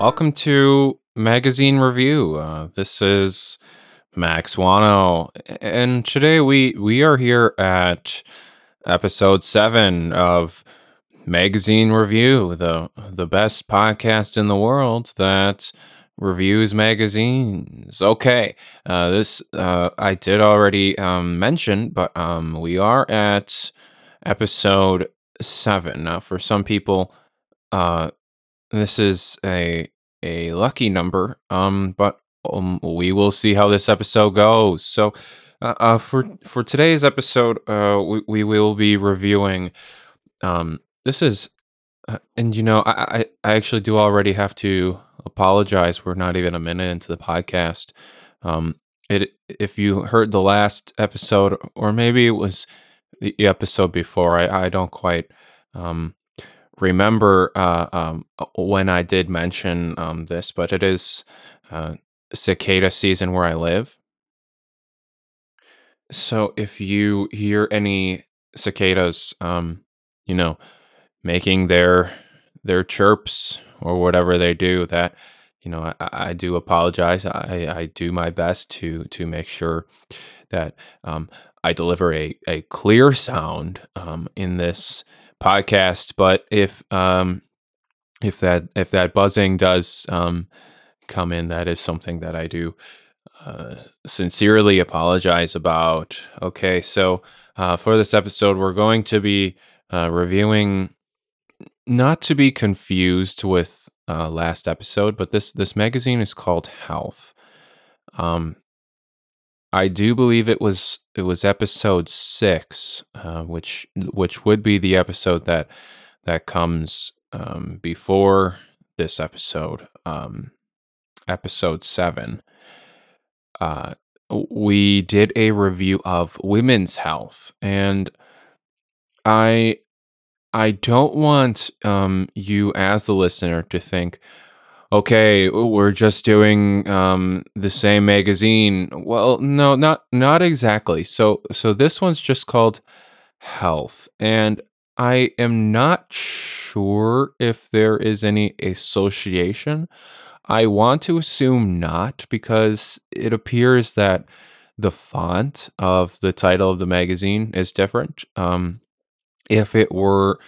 Welcome to Magazine Review. Uh, this is Max Wano, and today we we are here at episode seven of Magazine Review, the the best podcast in the world that reviews magazines. Okay, uh, this uh, I did already um, mention, but um, we are at episode seven. Now, for some people, uh, this is a a lucky number. Um, but um, we will see how this episode goes. So, uh, uh for for today's episode, uh, we we will be reviewing. Um, this is, uh, and you know, I, I I actually do already have to apologize. We're not even a minute into the podcast. Um, it if you heard the last episode, or maybe it was the episode before, I I don't quite um remember uh, um, when I did mention um, this, but it is uh, cicada season where I live. So if you hear any cicadas, um, you know, making their their chirps or whatever they do, that you know, I, I do apologize. I, I do my best to to make sure that um, I deliver a a clear sound um, in this podcast. But if um, if that if that buzzing does um, come in, that is something that I do uh, sincerely apologize about. Okay, so uh, for this episode, we're going to be uh, reviewing, not to be confused with uh, last episode, but this this magazine is called Health. Um, I do believe it was it was episode six, uh, which which would be the episode that that comes um, before this episode, um, episode seven. Uh, we did a review of women's health, and I I don't want um, you as the listener to think, okay, we're just doing um, the same magazine. Well, no, not not exactly. So so this one's just called Health, and I am not sure if there is any association. I want to assume not because it appears that the font of the title of the magazine is different. Um, if it were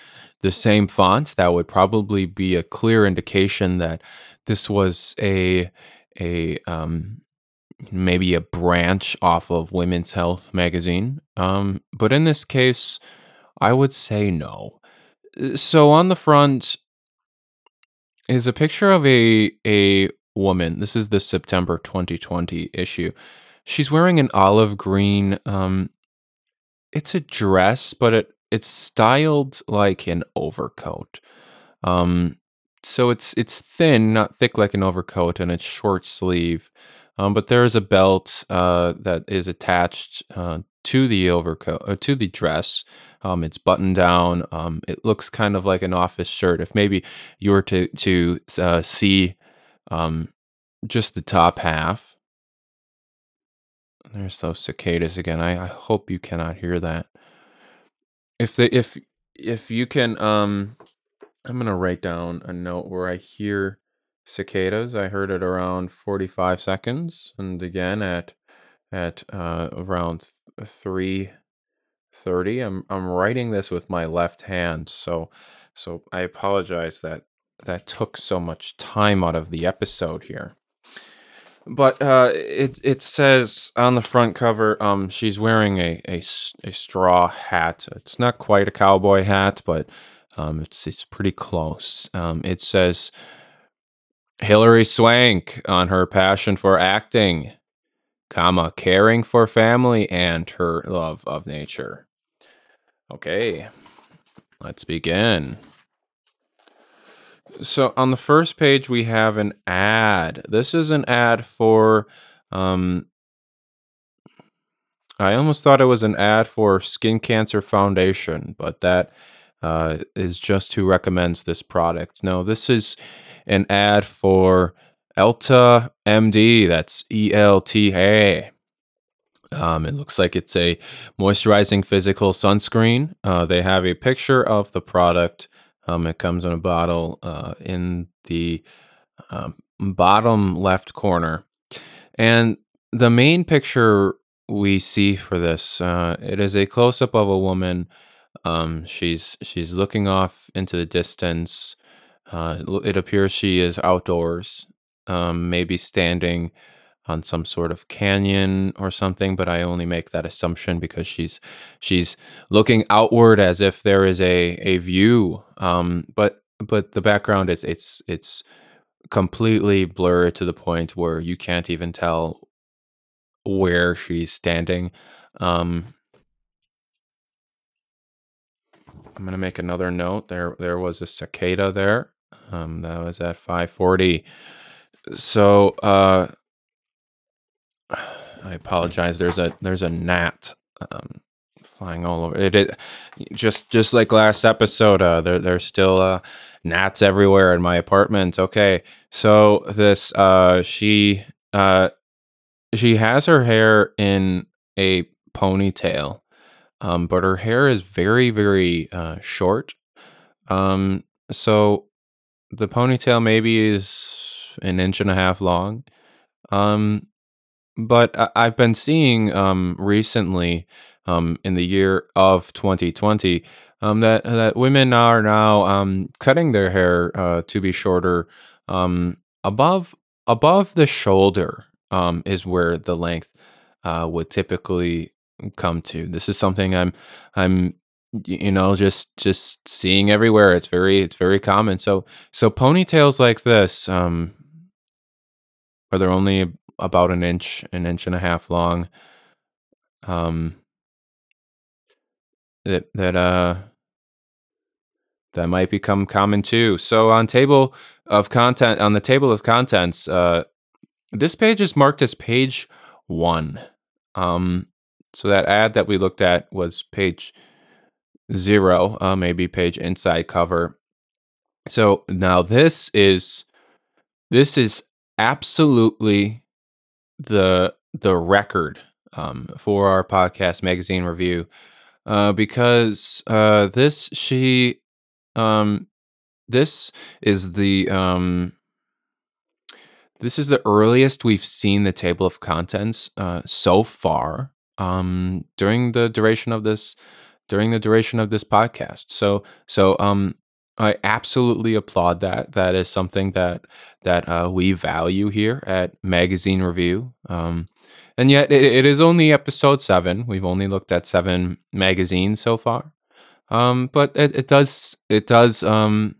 the same font, that would probably be a clear indication that this was a a um, maybe a branch off of Women's Health magazine. Um, but in this case, I would say no. So on the front is a picture of a a woman. This is the September 2020 issue. She's wearing an olive green um it's a dress, but it it's styled like an overcoat. Um so it's it's thin, not thick like an overcoat, and it's short sleeve. Um, but there is a belt uh, that is attached uh, to the overcoat uh, to the dress. Um, it's buttoned down. Um, it looks kind of like an office shirt. If maybe you were to to uh, see um, just the top half. There's those cicadas again. I, I hope you cannot hear that. If the if if you can um I'm gonna write down a note where I hear cicadas. I heard it around 45 seconds, and again at at uh, around three thirty. I'm I'm writing this with my left hand, so so I apologize that that took so much time out of the episode here. But uh, it it says on the front cover, um, she's wearing a, a a straw hat. It's not quite a cowboy hat, but um, it's it's pretty close. Um, it says Hilary Swank on her passion for acting, comma caring for family and her love of nature. Okay, let's begin. So on the first page we have an ad. This is an ad for um I almost thought it was an ad for Skin Cancer Foundation, but that uh, is just who recommends this product. No, this is an ad for Elta MD. That's E L T A. Um, it looks like it's a moisturizing physical sunscreen. Uh, they have a picture of the product. Um, it comes in a bottle uh, in the um, bottom left corner. And the main picture we see for this, uh, it is a close up of a woman. Um, she's she's looking off into the distance. Uh, it appears she is outdoors, um, maybe standing on some sort of canyon or something. But I only make that assumption because she's she's looking outward as if there is a a view. Um, but but the background is it's it's completely blurred to the point where you can't even tell where she's standing. Um, I'm gonna make another note. There, there was a cicada there. Um, that was at 5:40. So, uh, I apologize. There's a there's a gnat um, flying all over. It, it just just like last episode. Uh, there there's still uh, gnats everywhere in my apartment. Okay, so this uh, she uh, she has her hair in a ponytail, um, but her hair is very very uh, short. Um, so the ponytail maybe is an inch and a half long. Um, but I- I've been seeing um, recently, um, in the year of 2020, um, that that women are now um, cutting their hair uh, to be shorter. Um, above above the shoulder um, is where the length uh, would typically come to. This is something I'm I'm you know just just seeing everywhere. It's very it's very common. So so ponytails like this. Um, or they're only about an inch, an inch and a half long. Um, that that uh that might become common too. So on table of content on the table of contents, uh, this page is marked as page one. Um, so that ad that we looked at was page zero, uh, maybe page inside cover. So now this is this is absolutely the the record um, for our podcast magazine review uh, because uh, this she um, this is the um, this is the earliest we've seen the table of contents uh, so far um, during the duration of this during the duration of this podcast. So so um, I absolutely applaud that. That is something that that uh, we value here at Magazine Review. Um, and yet it, it is only episode seven. We've only looked at seven magazines so far. Um, but it, it does it does um,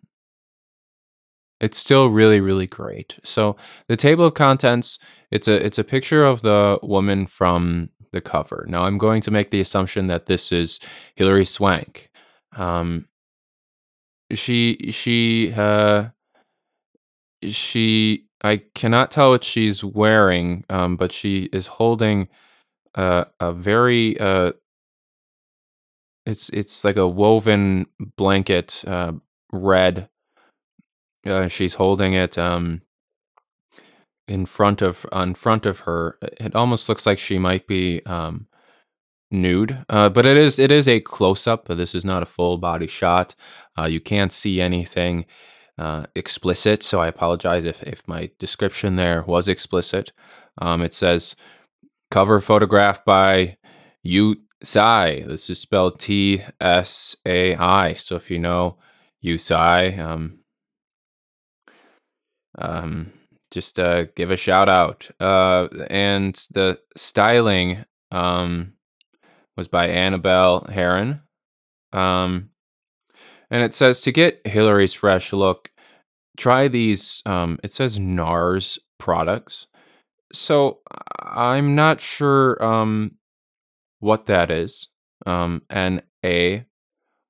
it's still really really great. So the table of contents it's a it's a picture of the woman from the cover. Now I'm going to make the assumption that this is Hilary Swank. Um, she she uh she I cannot tell what she's wearing, um, but she is holding uh, a very uh, it's it's like a woven blanket, uh, red. Uh, she's holding it um, in front of on front of her. It almost looks like she might be um, nude, uh, but it is it is a close up. This is not a full body shot. Uh, you can't see anything uh, explicit, so I apologize if if my description there was explicit. Um, it says cover photograph by Yu Tsai. This is spelled T S A I. So if you know Yu Tsai, um, um, just uh, give a shout out. Uh, and the styling um, was by Annabelle Heron. Um, and it says to get Hilary's fresh look, try these. Um, it says NARS products. So I'm not sure um, what that is. Um, N A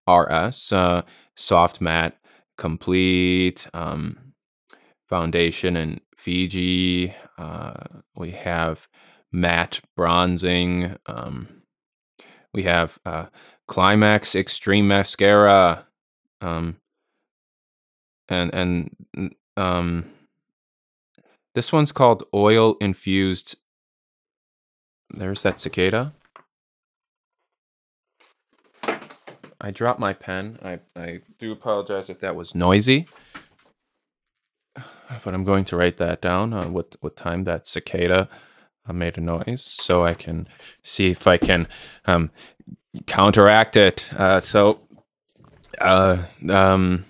R S, uh, soft matte, complete um, foundation in Fiji. Uh, we have matte bronzing. Um, we have uh, Climax Extreme Mascara. Um, and and um, this one's called Oil Infused. There's that cicada. I dropped my pen. I, I do apologize if that was noisy. But I'm going to write that down. Uh, what what time that cicada uh, made a noise, so I can see if I can um, counteract it. Uh, so, uh, um,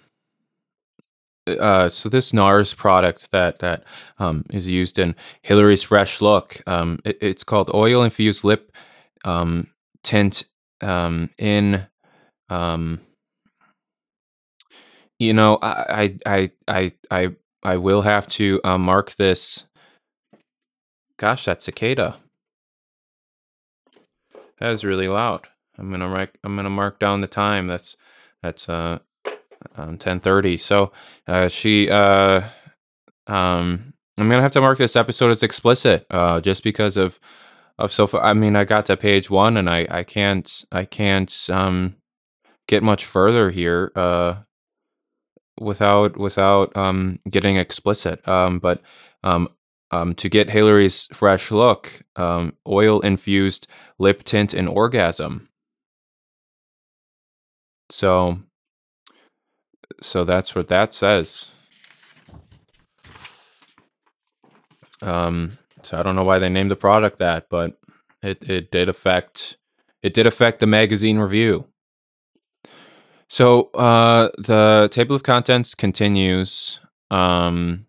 uh, so this NARS product that that um, is used in Hilary's Fresh Look, um, it, it's called Oil Infused Lip um, Tint um, in. Um, you know, I I I I I will have to uh, mark this. Gosh, that cicada. That is really loud. I'm gonna mark. I'm gonna mark down the time. That's that's uh um, 10:30. So uh, she uh um I'm gonna have to mark this episode as explicit uh just because of of so far. I mean, I got to page one and I I can't I can't um get much further here uh without without um getting explicit. Um, but um um, to get Hilary's fresh look, um, oil infused lip tint and orgasm. So, so that's what that says. Um, so I don't know why they named the product that, but it it did affect it did affect the magazine review. So uh, the table of contents continues. Um,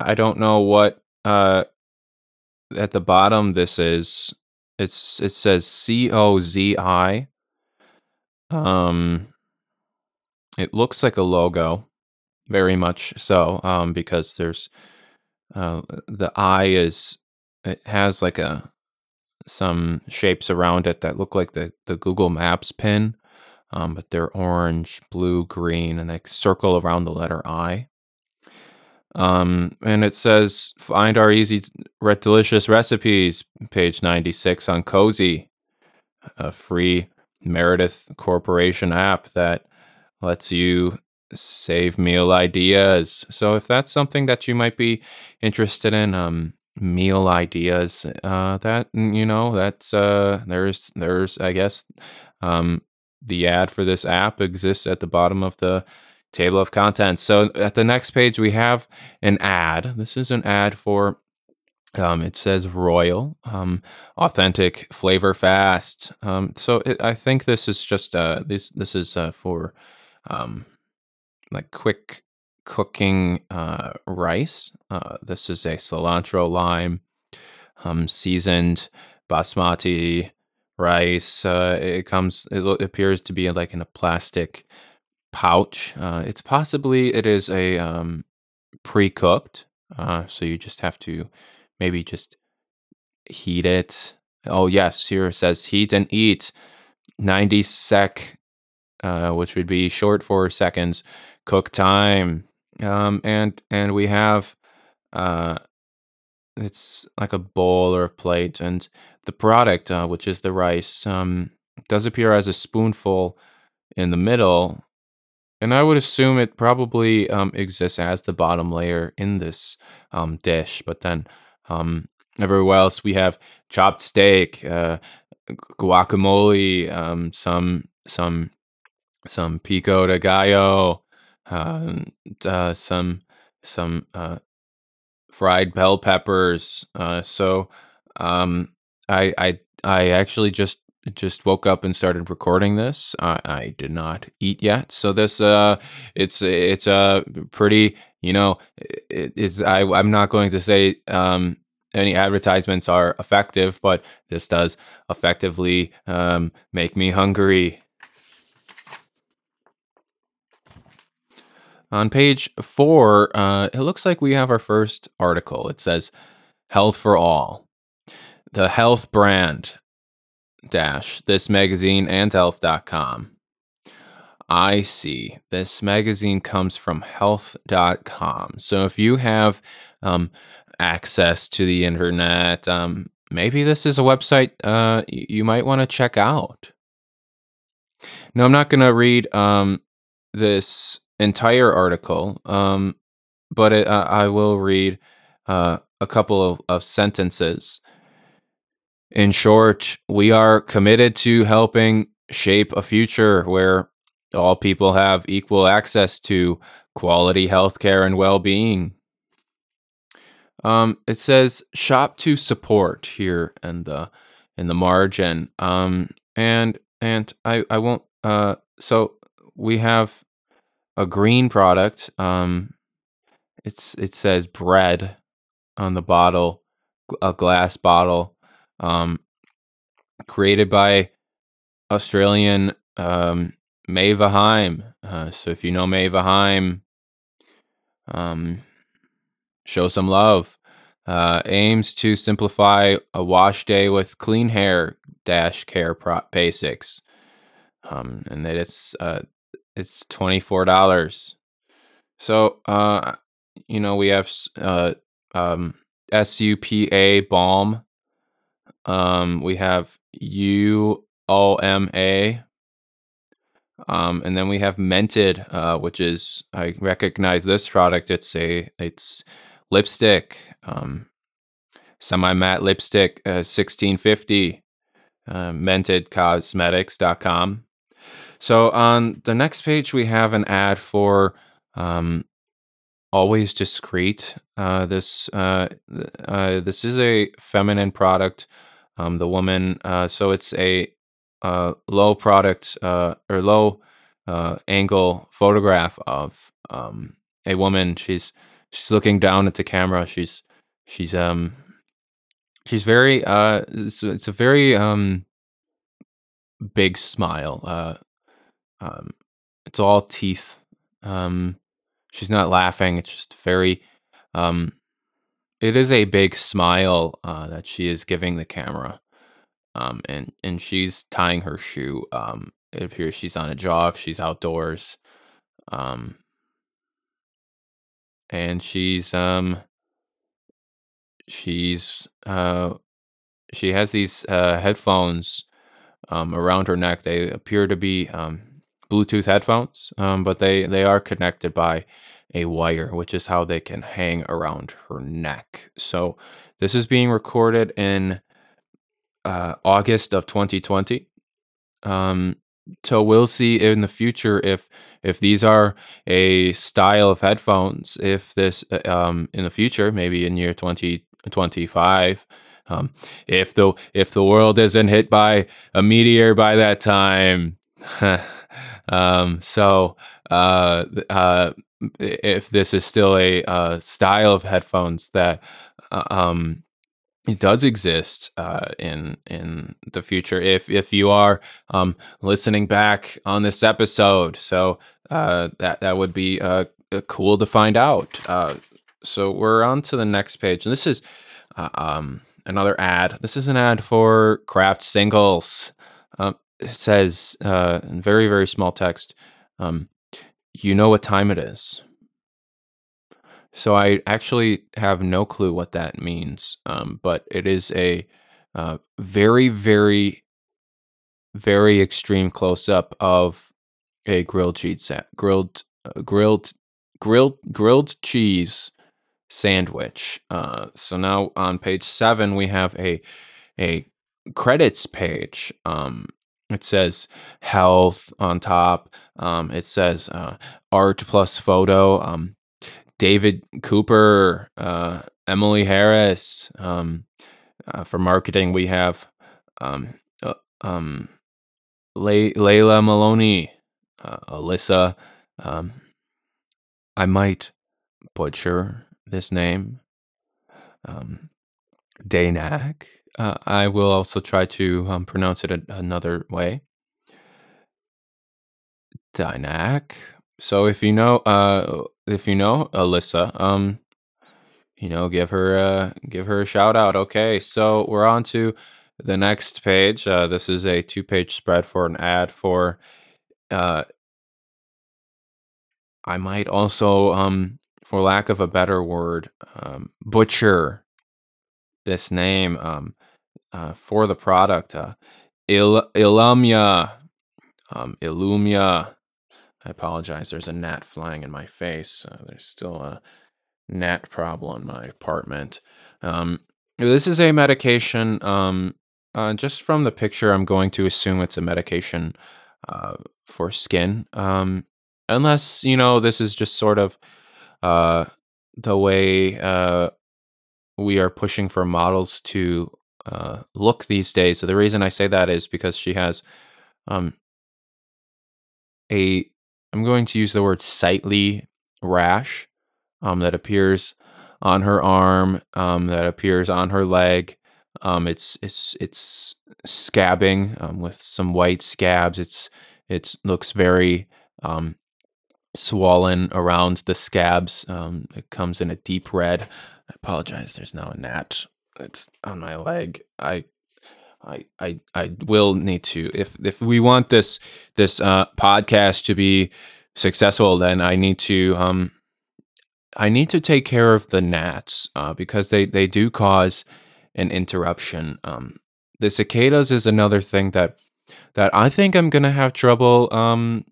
I don't know what uh at the bottom this is. It's it says C O Z I. Um it looks like a logo, very much so, um, because there's uh the eye is it has like a some shapes around it that look like the the Google Maps pin. Um, but they're orange, blue, green, and they circle around the letter I. Um, and it says, find our easy, delicious recipes, page 96 on Cozi, a free Meredith Corporation app that lets you save meal ideas. So if that's something that you might be interested in, um, meal ideas, uh, that, you know, that's, uh, there's, there's, I guess, um, the ad for this app exists at the bottom of the table of contents. So at the next page, we have an ad. This is an ad for, um, it says Royal, um, authentic, flavor fast. Um, so it, I think this is just, uh, this, this is uh, for um, like quick cooking uh, rice. Uh, this is a cilantro lime um, seasoned basmati rice. Uh, it comes, it appears to be like in a plastic pouch. Uh, it's possibly it is a um, pre-cooked, uh, so you just have to maybe just heat it. Oh yes, here it says heat and eat, ninety sec, uh, which would be short for seconds. Cook time, um, and and we have uh, it's like a bowl or a plate, and the product, uh, which is the rice, um, does appear as a spoonful in the middle and I would assume it probably um, exists as the bottom layer in this um, dish, but then um, everywhere else we have chopped steak, uh, guacamole, um, some some some pico de gallo, some some uh, fried bell peppers. Uh, so um, I I I actually just just woke up and started recording this. I, I did not eat yet, so this uh, it's it's a uh, pretty you know it, it's I I'm not going to say um any advertisements are effective, but this does effectively um, make me hungry. On page four, uh, it looks like we have our first article. It says Health for All. The health brand dash this magazine and health.com. I see. This magazine comes from health.com. So if you have um, access to the internet, um, maybe this is a website uh, you might want to check out. Now, I'm not going to read um, this entire article, um, but it, uh, I will read uh, a couple of, of sentences in short, we are committed to helping shape a future where all people have equal access to quality healthcare and well-being. Um, it says shop to support here in the in the margin. Um, and and I I won't. Uh, so we have a green product. Um, it's it says bread on the bottle, a glass bottle, um, created by Australian um, Maeva Heim. Uh, so if you know Maeva Heim, um, show some love. Uh, aims to simplify a wash day with clean hair dash care pro- basics. Um, and that it's uh, it's twenty four dollars. So uh, you know we have uh, um, SUPA balm. Um, we have UOMA. Um, and then we have Mented, uh, which is I recognize this product. It's a it's lipstick, um, semi matte lipstick, uh, sixteen fifty. Uh, mentedcosmetics.com. So on the next page, we have an ad for um, always discreet. Uh, this uh, uh, this is a feminine product. Um, the woman, uh, so it's a uh, low product uh, or low angle photograph of um, a woman. She's she's looking down at the camera. She's she's um she's very uh it's, it's a very um big smile. Uh, um, it's all teeth. Um, she's not laughing. It's just very um, it is a big smile uh, that she is giving the camera. Um, and and she's tying her shoe. Um, it appears she's on a jog. She's outdoors. Um, and she's um she's uh she has these uh headphones um around her neck. They appear to be um Bluetooth headphones, um, but they they are connected by a wire, which is how they can hang around her neck. So this is being recorded in uh, August of 2020. Um, so we'll see in the future if if these are a style of headphones. If this uh, um, in the future, maybe in year 2025. Um, if the if the world isn't hit by a meteor by that time, um, so uh, uh, if this is still a uh, style of headphones that uh, um, it does exist uh, in in the future. If if you are um, listening back on this episode, so uh, that that would be uh, uh cool to find out. So we're on to the next page, and this is um, another ad. This is an ad for Kraft Singles. Um, says in very very small text. Um, you know what time it is. So I actually have no clue what that means, um, but it is a uh, very, very, very extreme close up of a grilled cheese, sa- grilled, uh, grilled, grilled, grilled cheese sandwich. Uh, so now on page seven we have a a credits page. Um, it says health on top. Um, it says uh, art plus photo. Um, David Cooper, uh, Emily Harris. Um, uh, for marketing, we have um, uh, um, Le- Layla Maloney, uh, Alyssa. Um, I might butcher this name. Um. Uh, I will also try to um, pronounce it a- another way. Dynak. So if you know, uh, if you know Alyssa, um, you know, give her a give her a shout out. Okay, so we're on to the next page. Uh, this is a two page spread for an ad for. Uh, I might also, um, for lack of a better word, um, butcher this name. Um, uh, for the product. Uh, Il- Ilumya, um, Ilumya. I apologize. There's a gnat flying in my face. Uh, there's still a gnat problem in my apartment. Um, this is a medication. Um, uh, just from the picture, I'm going to assume it's a medication uh, for skin. Um, unless you know this is just sort of uh, the way uh, we are pushing for models to uh, look these days. So the reason I say that is because she has um, a I'm going to use the word sightly rash um, that appears on her arm, um, that appears on her leg. Um, it's it's it's scabbing um, with some white scabs. It's it looks very um, swollen around the scabs. It comes in a deep red. I apologize. There's now a gnat. It's on my leg. I I I I will need to if if we want this this uh, podcast to be successful, then I need to um I need to take care of the gnats uh, because they they do cause an interruption. Um, the cicadas is another thing that that I think I'm gonna have trouble um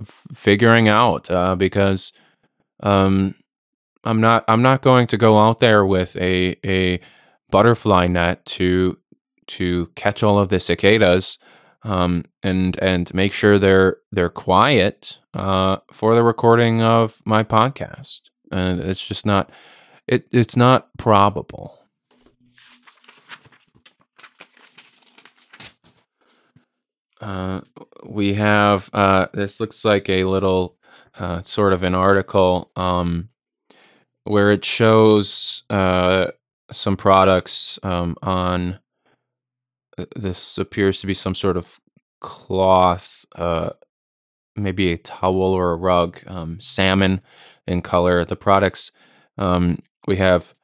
f- figuring out uh, because um I'm not I'm not going to go out there with a a butterfly net to to catch all of the cicadas um, and and make sure they're they're quiet uh, for the recording of my podcast. And it's just not it it's not probable. Uh, we have uh, this looks like a little uh, sort of an article um, where it shows uh, some products um, on uh, this appears to be some sort of cloth, uh, maybe a towel or a rug, um, salmon in color. The products um, we have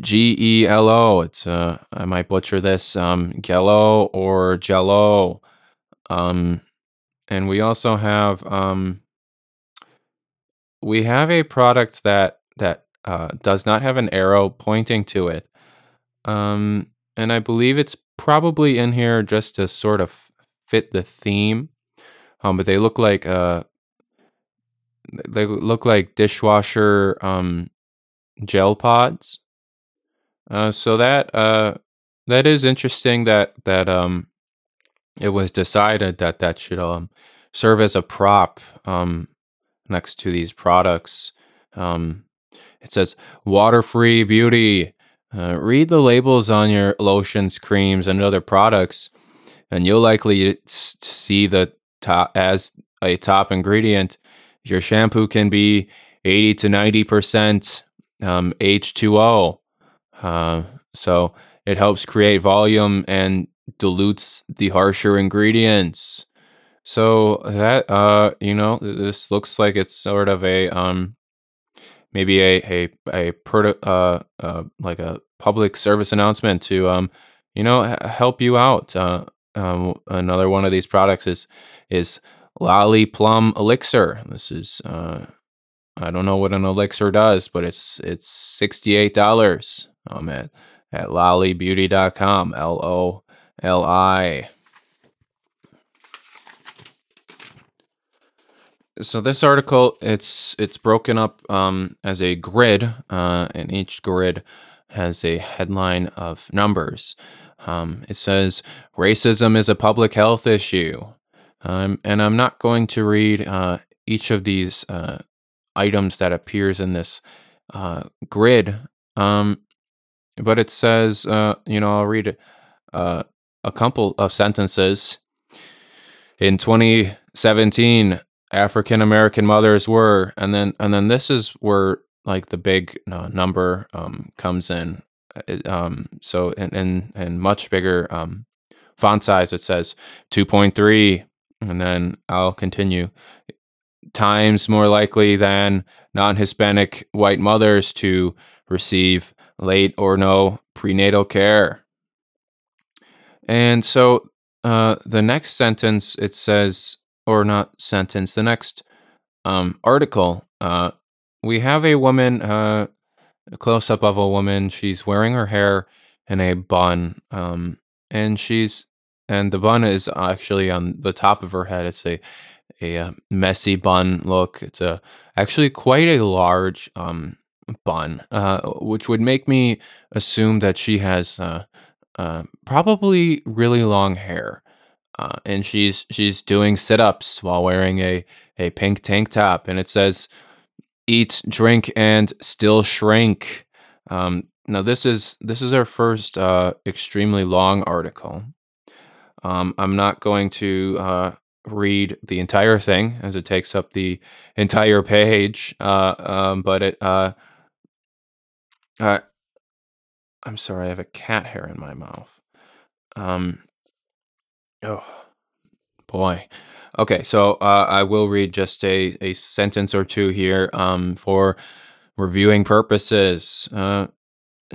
G E L O. It's uh, I might butcher this, um, Gello or Jello. Um, and we also have um, we have a product that that uh, does not have an arrow pointing to it. Um, and I believe it's probably in here just to sort of fit the theme. Um, but they look like uh, they look like dishwasher um, gel pods. Uh, so that uh, that is interesting that that um, it was decided that that should um, serve as a prop um, next to these products. Um, it says water free beauty. Uh, read the labels on your lotions, creams, and other products, and you'll likely see the top as a top ingredient. Your shampoo can be 80 to 90 percent um, H2O, uh, so it helps create volume and dilutes the harsher ingredients. So that uh, you know, this looks like it's sort of a um, maybe a a a proto, uh, uh, like a public service announcement to um, you know h- help you out. Uh, um, another one of these products is is Lolli Plum Elixir. This is uh, I don't know what an elixir does, but it's it's sixty eight dollars um, at at lollibeauty.com. L O L I. so this article it's it's broken up um, as a grid uh, and each grid has a headline of numbers. Um, it says racism is a public health issue. Um, and i'm not going to read uh, each of these uh, items that appears in this uh, grid. Um, but it says uh, you know i'll read uh, a couple of sentences. In 2017 African American mothers were, and then and then this is where like the big uh, number um, comes in. It, um, so in, in in much bigger um, font size, it says two point three, and then I'll continue times more likely than non-Hispanic white mothers to receive late or no prenatal care. And so uh, the next sentence it says or not sentence, the next um, article, uh, we have a woman, uh, a close up of a woman. She's wearing her hair in a bun, um, and she's and the bun is actually on the top of her head. It's a a, uh, messy bun look. It's a actually quite a large um, bun, uh, which would make me assume that she has uh, probably really long hair. Uh, and she's she's doing sit-ups while wearing a a pink tank top, and it says "Eat, drink, and still shrink." Um, now this is this is our first uh, extremely long article. Um, I'm not going to uh, read the entire thing as it takes up the entire page, uh, um, but it. Uh, I'm sorry, I have a cat hair in my mouth. Um, oh boy. Okay, so uh, I will read just a, a sentence or two here um, for reviewing purposes. Uh,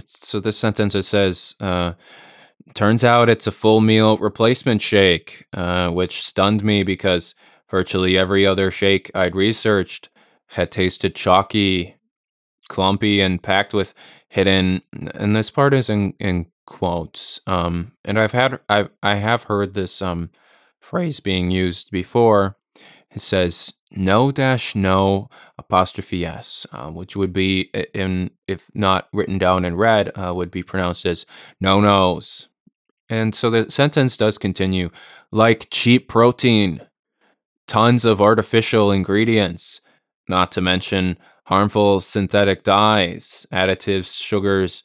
so this sentence it says, uh, turns out it's a full meal replacement shake, uh, which stunned me because virtually every other shake I'd researched had tasted chalky, clumpy, and packed with hidden. And this part is in in quotes. Um, and I've had I I have heard this um phrase being used before. It says no dash no apostrophe s, uh, which would be in if not written down in red, uh, would be pronounced as no nos. And so the sentence does continue like cheap protein, tons of artificial ingredients, not to mention harmful synthetic dyes, additives, sugars,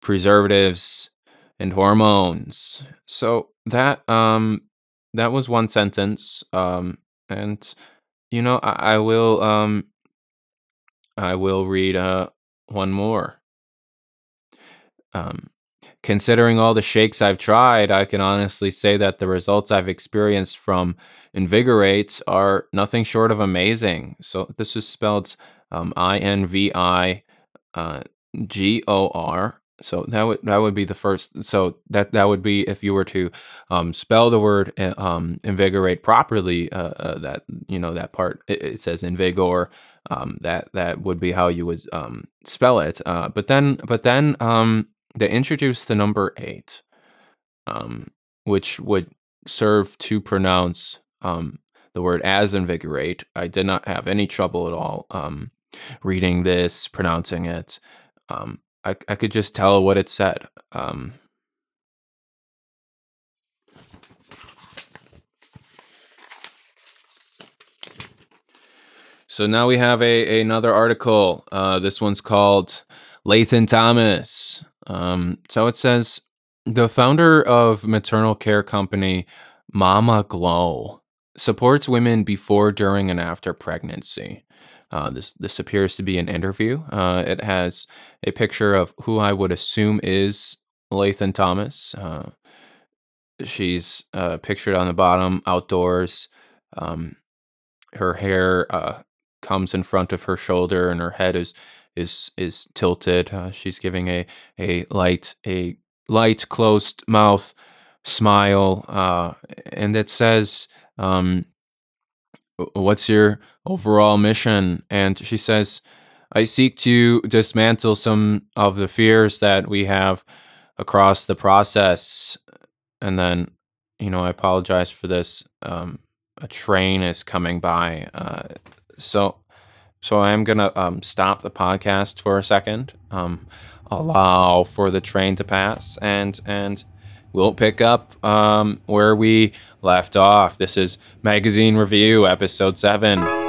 preservatives, and hormones. So that um that was one sentence. Um and you know I, I will um I will read uh one more. Um considering all the shakes I've tried, I can honestly say that the results I've experienced from Invigorate are nothing short of amazing. So this is spelled um, I N V I uh, G O R. So that would that would be the first. So that that would be if you were to um, spell the word uh, um, invigorate properly. Uh, uh, that you know that part it, it says invigor. Um, that that would be how you would um, spell it. Uh, but then but then um, they introduced the number eight, um, which would serve to pronounce the word as invigorate. I did not have any trouble at all reading this, pronouncing it. Um, I, I could just tell what it said. Um, so now we have a another article. Uh, this one's called Latham Thomas. Um, so it says the founder of maternal care company Mama Glow supports women before, during, and after pregnancy. Uh, this this appears to be an interview. Uh, it has a picture of who I would assume is Latham Thomas. Uh, she's uh, pictured on the bottom, outdoors. Um, her hair uh, comes in front of her shoulder, and her head is is is tilted. Uh, she's giving a a light a light closed mouth smile, and it says, um, "What's your overall mission?" And she says, "I seek to dismantle some of the fears that we have across the process." And then, you know, I apologize for this. Um, a train is coming by, uh, so so I am gonna um, stop the podcast for a second, um, allow for the train to pass, and and we'll pick up um, where we left off. This is magazine review episode seven.